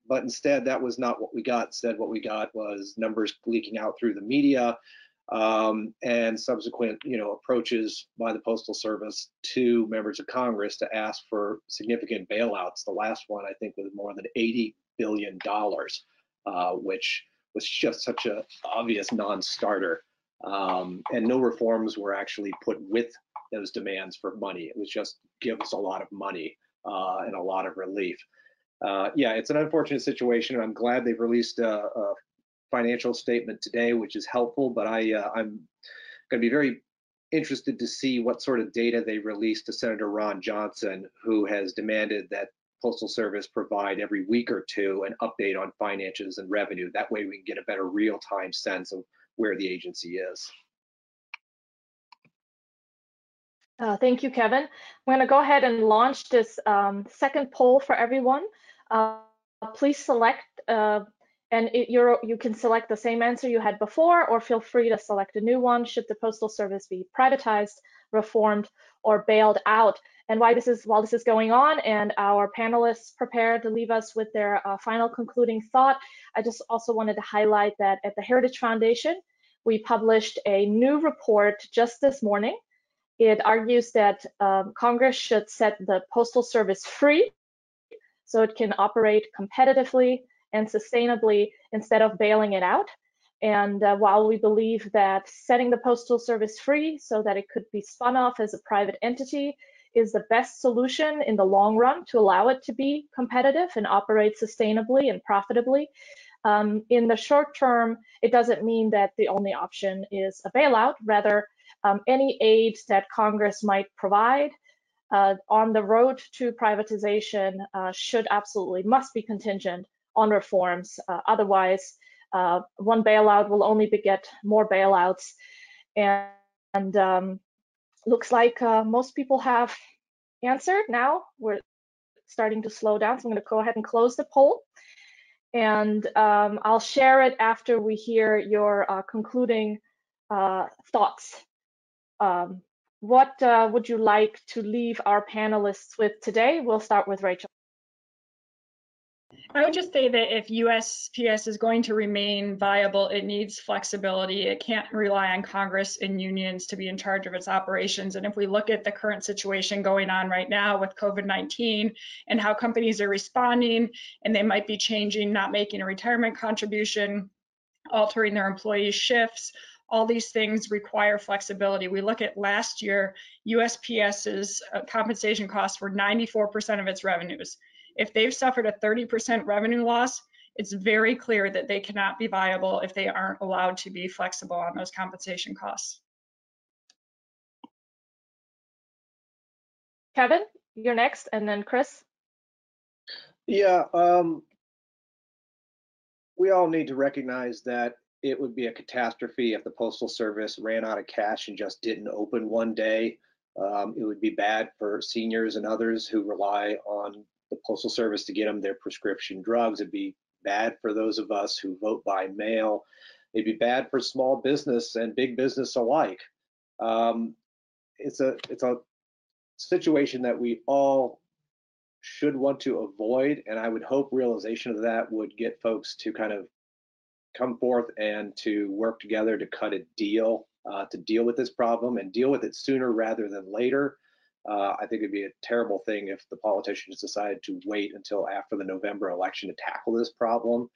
Speaker 3: but instead that was not what we got. Instead what we got was numbers leaking out through the media um, and subsequent, you know, approaches by the Postal Service to members of Congress to ask for significant bailouts. The last one, I think, was more than 80 billion dollars, uh, which was just such an obvious non-starter. Um, and no reforms were actually put with those demands for money. It was just give us a lot of money uh, and a lot of relief. Uh, yeah, it's an unfortunate situation. and I'm glad they've released a, a financial statement today, which is helpful. But I, uh, I'm going to be very interested to see what sort of data they release to Senator Ron Johnson, who has demanded that Postal Service provide every week or two an update on finances and revenue. That way we can get a better real-time sense of where the agency is.
Speaker 2: Uh, thank you, Kevin. I'm going to go ahead and launch this um, second poll for everyone. Uh, please select, uh, and it, you can select the same answer you had before, or feel free to select a new one. Should the Postal Service be privatized, reformed, or bailed out? And why this is while this is going on, and our panelists prepared to leave us with their uh, final concluding thought, I just also wanted to highlight that at the Heritage Foundation, we published a new report just this morning it argues that um, Congress should set the Postal Service free so it can operate competitively and sustainably instead of bailing it out. And uh, while we believe that setting the Postal Service free so that it could be spun off as a private entity is the best solution in the long run to allow it to be competitive and operate sustainably and profitably, um, in the short term, it doesn't mean that the only option is a bailout. Rather, um, any aid that Congress might provide uh, on the road to privatization uh, should absolutely must be contingent on reforms. Uh, otherwise, uh, one bailout will only beget more bailouts. And, and um, looks like uh, most people have answered now. We're starting to slow down, so I'm going to go ahead and close the poll. And um, I'll share it after we hear your uh, concluding thoughts um, what uh, would you like to leave our panelists with today? We'll start with Rachel.
Speaker 4: I would just say that if USPS is going to remain viable, it needs flexibility. It can't rely on Congress and unions to be in charge of its operations. And if we look at the current situation going on right now with COVID 19 and how companies are responding, and they might be changing, not making a retirement contribution, altering their employees' shifts, all these things require flexibility. We look at last year, USPS's uh, compensation costs were 94% of its revenues. If they've suffered a 30% revenue loss, it's very clear that they cannot be viable if they aren't allowed to be flexible on those compensation costs.
Speaker 2: Kevin, you're next, and then Chris.
Speaker 3: Yeah, um, we all need to recognize that it would be a catastrophe if the Postal Service ran out of cash and just didn't open one day. Um, it would be bad for seniors and others who rely on the Postal Service to get them their prescription drugs. It'd be bad for those of us who vote by mail. It'd be bad for small business and big business alike. Um, it's a it's a situation that we all should want to avoid, and I would hope realization of that would get folks to kind of come forth and to work together to cut a deal uh, to deal with this problem and deal with it sooner rather than later. Uh, I think it'd be a terrible thing if the politicians decided to wait until after the November election to tackle this problem.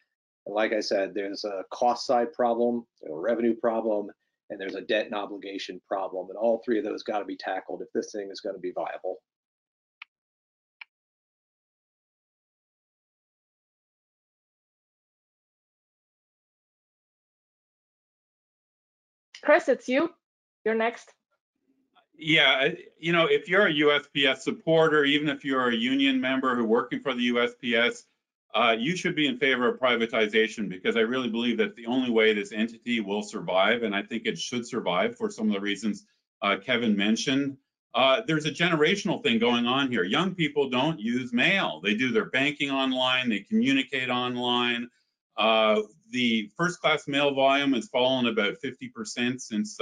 Speaker 3: And like I said, there's a cost side problem, a revenue problem, and there's a debt and obligation problem. And all three of those got to be tackled if this thing is going to be viable.
Speaker 2: Chris, it's you. You're next.
Speaker 5: Yeah, you know, if you're a USPS supporter, even if you're a union member who working for the USPS, uh, you should be in favor of privatization because I really believe that the only way this entity will survive, and I think it should survive for some of the reasons uh, Kevin mentioned. Uh, there's a generational thing going on here. Young people don't use mail. They do their banking online, they communicate online. Uh, the first class mail volume has fallen about 50% since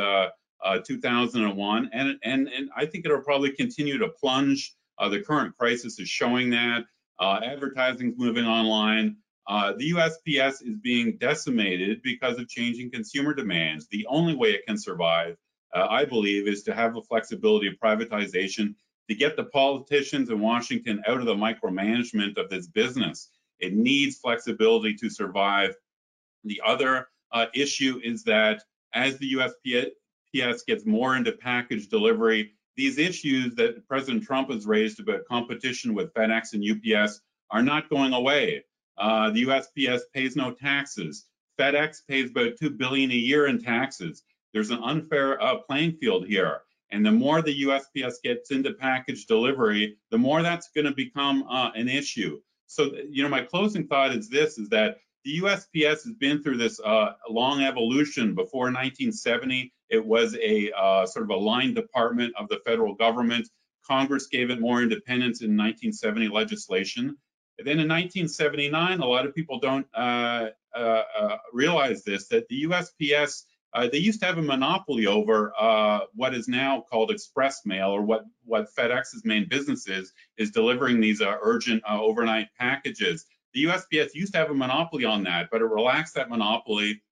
Speaker 5: uh, uh, 2001, and, and, and I think it'll probably continue to plunge. Uh, the current crisis is showing that. Uh, advertising is moving online. Uh, the USPS is being decimated because of changing consumer demands. The only way it can survive, uh, I believe, is to have the flexibility of privatization to get the politicians in Washington out of the micromanagement of this business. It needs flexibility to survive. The other uh, issue is that as the USPS gets more into package delivery, these issues that President Trump has raised about competition with FedEx and UPS are not going away. Uh, the USPS pays no taxes. FedEx pays about two billion a year in taxes. There's an unfair uh, playing field here, and the more the USPS gets into package delivery, the more that's going to become uh, an issue. So, you know, my closing thought is this: is that the USPS has been through this uh, long evolution. Before 1970, it was a uh, sort of a line department of the federal government. Congress gave it more independence in 1970 legislation. And then in 1979, a lot of people don't uh, uh, uh realize this, that the USPS, uh, they used to have a monopoly over what is now called express mail or what, what FedEx's main business is, is delivering these urgent overnight packages. The USPS used to have a monopoly on that, but it relaxed that monopoly,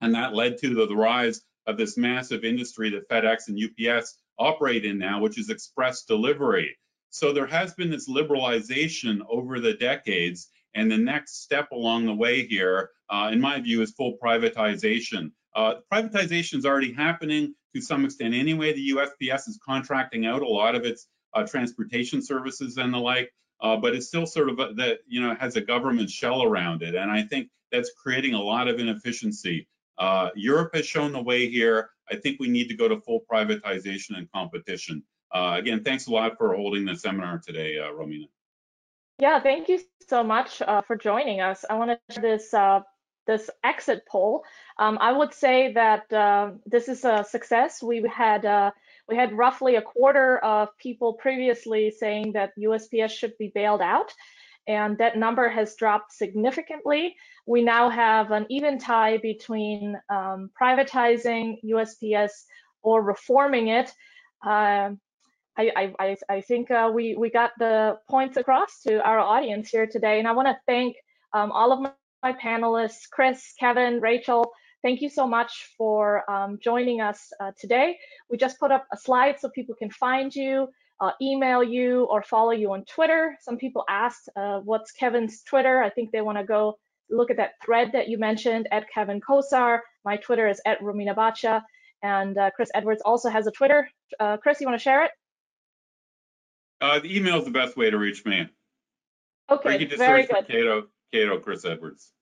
Speaker 5: and that led to the, the rise of this massive industry that FedEx and UPS operate in now, which is express delivery. So there has been this liberalization over the decades, and the next step along the way here, uh, in my view, is full privatization. Uh, privatization is already happening to some extent anyway. The USPS is contracting out a lot of its uh, transportation services and the like uh, but it's still sort of that you know has a government shell around it, and I think that's creating a lot of inefficiency. Uh, Europe has shown the way here. I think we need to go to full privatization and competition. Uh, again, thanks a lot for holding the seminar today, uh, Romina.
Speaker 2: Yeah, thank you so much uh, for joining us. I want to this uh, this exit poll. Um, I would say that uh, this is a success. We had we had roughly a quarter of people previously saying that USPS should be bailed out, and that number has dropped significantly. We now have an even tie between um, privatizing USPS or reforming it. Uh, I, I, I, think uh, we, we got the points across to our audience here today, and I want to thank um, all of my, my panelists, Chris, Kevin, Rachel, Thank you so much for um, joining us uh, today. We just put up a slide so people can find you, uh, email you, or follow you on Twitter. Some people asked, uh, what's Kevin's Twitter? I think they want to go look at that thread that you mentioned at Kevin Kosar. My Twitter is at Romina Boccia. And uh, Chris Edwards also has a Twitter. Uh, Chris, you want to share it?
Speaker 5: Uh, the email is the best way to reach me.
Speaker 2: Okay, very good.
Speaker 5: Cato, Cato, Chris Edwards.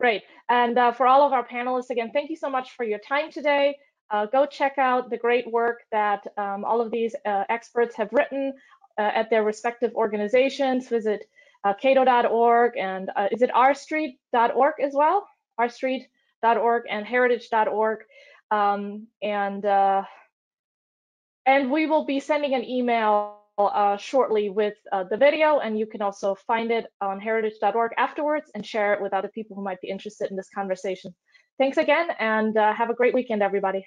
Speaker 2: Great. And uh, for all of our panelists, again, thank you so much for your time today. Uh, go check out the great work that um, all of these uh, experts have written uh, at their respective organizations. Visit uh, cato.org and uh, is it rstreet.org as well? rstreet.org and heritage.org. Um, and, and we will be sending an email uh, shortly with uh, the video, and you can also find it on heritage.org afterwards and share it with other people who might be interested in this conversation. Thanks again, and uh, have a great weekend, everybody.